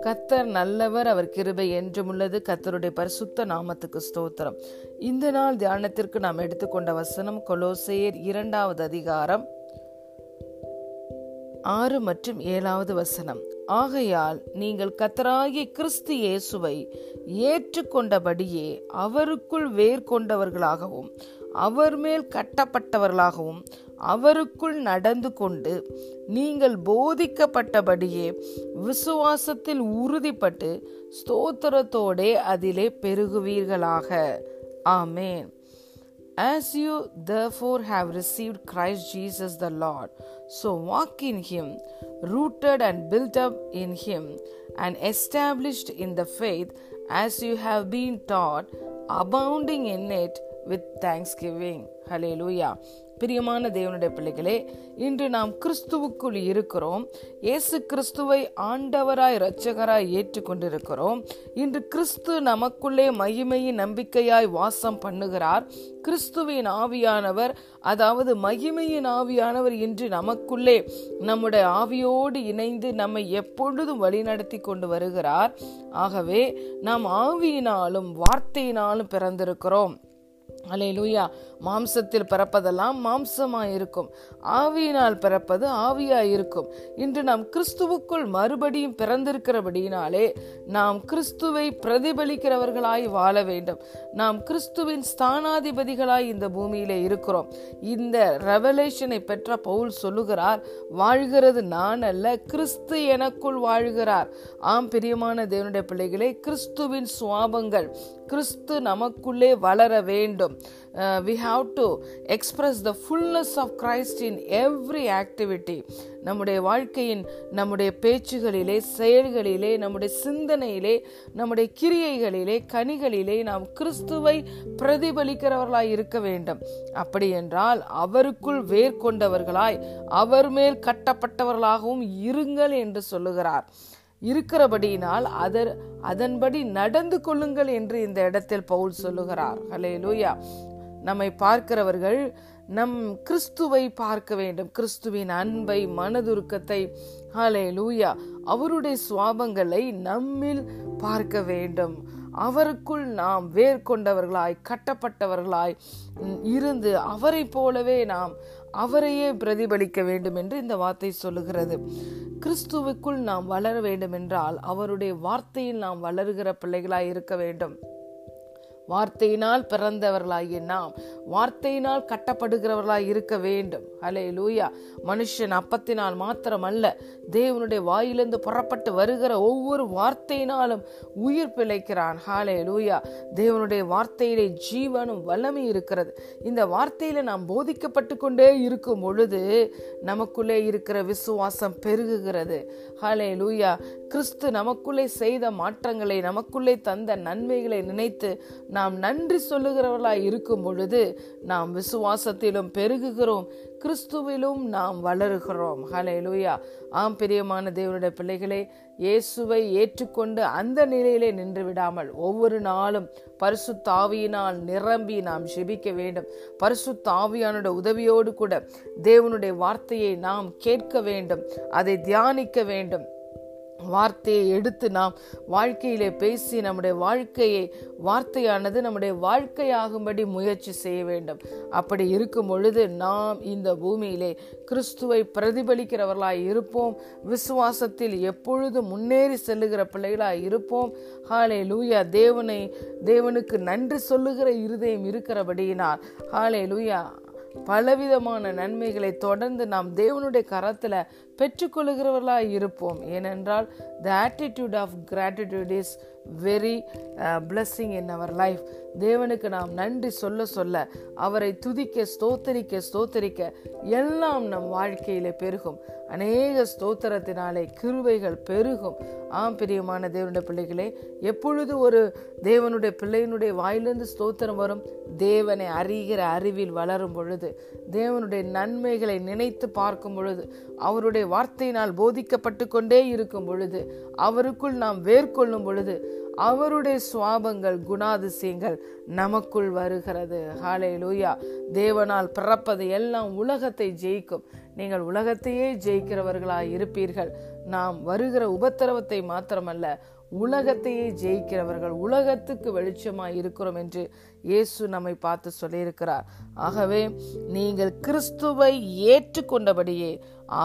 கத்தர் நல்லவர் அவர் கிருபை என்றும் உள்ளது. கத்தருடைய பரிசுத்த நாமத்துக்கு ஸ்தோத்திரம். இந்த நாள் தியானத்திற்கு நாம் எடுத்துக்கொண்ட வசனம் கொலோசையர் இரண்டாவது அதிகாரம் ஆறு மற்றும் ஏழாவது வசனம். ஆகையால் நீங்கள் கத்தராகிய கிறிஸ்து இயேசுவை ஏற்றுக்கொண்டபடியே அவருக்குள் வேர் கொண்டவர்களாகவும் அவர் மேல் கட்டப்பட்டவர்களாகவும் அவருக்குள் நடந்து கொண்டு நீங்கள் போதிக்கப்பட்டபடியே விசுவாசத்தில் உறுதிப்பட்டு ஸ்தோத்திரத்தோடே அதிலே பெருகுவீர்களாக ஆமேன் As you therefore have received Christ Jesus the Lord, so walk in Him, rooted and built up in Him, and established in the faith as you have been taught, abounding in it with thanksgiving hallelujah பிரியமான தேவனுடைய பிள்ளைகளே இன்று நாம் கிறிஸ்துவுக்குள் இருக்கிறோம். இயேசு கிறிஸ்துவை ஆண்டவராய் இரட்சகராய் ஏற்றுக்கொண்டிருக்கிறோம். இன்று கிறிஸ்து நமக்குள்ளே மகிமையின் நம்பிக்கையாய் வாசம் பண்ணுகிறார். கிறிஸ்துவின் ஆவியானவர் அதாவது மகிமையின் ஆவியானவர் இன்று நமக்குள்ளே நம்முடைய ஆவியோடு இணைந்து நம்மை எப்பொழுதும் வழிநடத்தி கொண்டு வருகிறார். ஆகவே நாம் ஆவியினாலும் வார்த்தையினாலும் பிறந்திருக்கிறோம். அலே லூயா மாம்சத்தில் பிறப்பதெல்லாம் மாம்சமாய் இருக்கும் ஆவியினால் பிறப்பது ஆவியாக இருக்கும் இன்று நாம் கிறிஸ்துவுக்குள் மறுபடியும் பிறந்திருக்கிறபடியினாலே நாம் கிறிஸ்துவை பிரதிபலிக்கிறவர்களாய் வாழ வேண்டும். நாம் கிறிஸ்துவின் ஸ்தானாதிபதிகளாய் இந்த பூமியில இருக்கிறோம். இந்த ரெவலேஷனை பெற்ற பவுல் சொல்லுகிறார் வாழ்கிறது நான் அல்ல கிறிஸ்து எனக்குள் வாழ்கிறார். ஆம் பிரியமான தேவனுடைய பிள்ளைகளே கிறிஸ்துவின் சுவாபங்கள் கிறிஸ்து நமக்குள்ளே வளர வேண்டும். We have to express the fullness of Christ in every activity நம்முடைய வாழ்க்கையின் நம்முடைய பேச்சுகளிலே செயல்களிலே நம்முடைய சிந்தனையிலே நம்முடைய கிரியைகளிலே கனிகளிலே நாம் கிறிஸ்துவை பிரதிபலிக்கிறவர்களாய் இருக்க வேண்டும். அப்படி என்றால் அவருக்குள் வேர் கொண்டவர்களாய் அவர் மேல் கட்டப்பட்டவர்களாகவும் இருங்கள் என்று சொல்லுகிறார். இருக்கிறபடியினால் அதர் அதன்படி நடந்து கொள்ளுங்கள் என்று இந்த இடத்தில் பவுல் சொல்லுகிறார். ஹலே லூயா நம்மை பார்க்கிறவர்கள் நம் கிறிஸ்துவை பார்க்க வேண்டும். கிறிஸ்துவின் அன்பை மனதுருக்கத்தை ஹலே லூயா அவருடைய சுவாபங்களை நம்மில் பார்க்க வேண்டும். அவருக்குள் நாம் வேர் கொண்டவர்களாய் கட்டப்பட்டவர்களாய் இருந்து அவரை போலவே நாம் அவரையே பிரதிபலிக்க வேண்டும் என்று இந்த வார்த்தை சொல்லுகிறது. கிறிஸ்துவுக்குள் நாம் வளர வேண்டும் என்றால் அவருடைய வார்த்தையில் நாம் வளருகிற பிள்ளைகளாய் இருக்க வேண்டும். வார்த்தையினால் பிறந்தவர்களாகிய நாம் வார்த்தையினால் கட்டப்படுகிறவர்களாய் இருக்க வேண்டும். அலே லூயா மனுஷன் அப்பத்தினால் மாத்திரம் அல்ல தேவனுடைய வாயிலிருந்து புறப்பட்டு வருகிற ஒவ்வொரு வார்த்தையினாலும் உயிர் பிழைக்கிறான். ஹாலே லூயா தேவனுடைய வார்த்தையிலே ஜீவனும் வல்லமை இருக்கிறது. இந்த வார்த்தையில நாம் போதிக்கப்பட்டு கொண்டே இருக்கும் பொழுது நமக்குள்ளே இருக்கிற விசுவாசம் பெருகுகிறது. ஹாலே லூயா கிறிஸ்து நமக்குள்ளே செய்த மாற்றங்களை நமக்குள்ளே தந்த நன்மைகளை நினைத்து நாம் நாம் நன்றி சொல்லுகிறவர்களாய் இருக்கும் பொழுது நாம் விசுவாசத்திலும் பெருகுகிறோம். கிறிஸ்துவிலும் நாம் வளருகிறோம். ஹலே லூயா ஆம் பிரியமான தேவனுடைய பிள்ளைகளே இயேசுவை ஏற்றுக்கொண்டு அந்த நிலையிலே நின்று விடாமல் ஒவ்வொரு நாளும் பரிசு தாவியினால் நிரம்பி நாம் ஜெபிக்க வேண்டும். பரிசு தாவியானுடைய உதவியோடு கூட தேவனுடைய வார்த்தையை நாம் கேட்க வேண்டும். அதை தியானிக்க வேண்டும். வார்த்தையை எடுத்து நாம் வாழ்க்கையிலே பேசி நம்முடைய வாழ்க்கையை வார்த்தையானது நம்முடைய வாழ்க்கையாகும்படி முயற்சி செய்ய வேண்டும். அப்படி இருக்கும் பொழுது நாம் இந்த பூமியிலே கிறிஸ்துவை பிரதிபலிக்கிறவர்களாய் இருப்போம். விசுவாசத்தில் எப்பொழுதும் முன்னேறி செல்லுகிற பிள்ளைகளாய் இருப்போம். ஹாலே லூயா தேவனை தேவனுக்கு நன்றி சொல்லுகிற இருதயம் இருக்கிறபடியினால் ஹாலே லூயா பலவிதமான நன்மைகளை தொடர்ந்து நாம் தேவனுடைய கரத்துல பெற்றுக்கொள்கிறவர்களாய் இருப்போம். ஏனென்றால் the attitude of gratitude is very blessing in our life தேவனுக்கு நாம் நன்றி சொல்ல சொல்ல அவரை துதிக்க ஸ்தோத்தரிக்க ஸ்தோத்தரிக்க எல்லாம் நம் வாழ்க்கையில பெருகும். அநேக ஸ்தோத்திரத்தினாலே கிருவைகள் பெருகும். ஆம் பிரியமான தேவனுடைய பிள்ளைகளே எப்பொழுது ஒரு தேவனுடைய பிள்ளையினுடைய வாயிலிருந்து ஸ்தோத்திரம் வரும்? தேவனை அறிகிற அறிவில் வளரும் பொழுது தேவனுடைய நன்மைகளை நினைத்து பார்க்கும் பொழுது அவருடைய வார்த்தையினால் போதிக்கப்பட்டு கொண்டே இருக்கும் பொழுது அவருக்குள் நாம் வேர்கொள்ளும் பொழுது அவருடைய சுவாபங்கள் குணாதிசயங்கள் நமக்குள் வருகிறது. ஹாலே லூயா தேவனால் பிறப்பது எல்லாம் உலகத்தை ஜெயிக்கும். நீங்கள் உலகத்தையே ஜெயிக்கிறவர்களாய் இருப்பீர்கள். நாம் வருகிற உபத்திரவத்தை மாத்திரமல்ல உலகத்தையே ஜெயிக்கிறவர்கள் உலகத்துக்கு வெளிச்சமாய் இருக்கிறோம் என்று இயேசு நம்மை பார்த்து சொல்லியிருக்கிறார். ஆகவே நீங்கள் கிறிஸ்துவை ஏற்றுக்கொண்டபடியே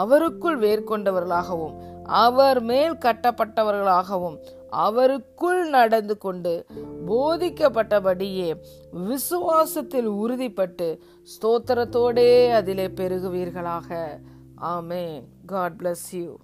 அவருக்குள் வேர்கொண்டவர்களாகவும் அவர் மேல் கட்டப்பட்டவர்களாகவும் அவருக்குள் நடந்து கொண்டு போதிக்கப்பட்டபடியே விசுவாசத்தில் உறுதிப்பட்டு ஸ்தோத்திரத்தோடே அதிலே பெருகுவீர்களாக. ஆமே காட் பிளஸ் யூ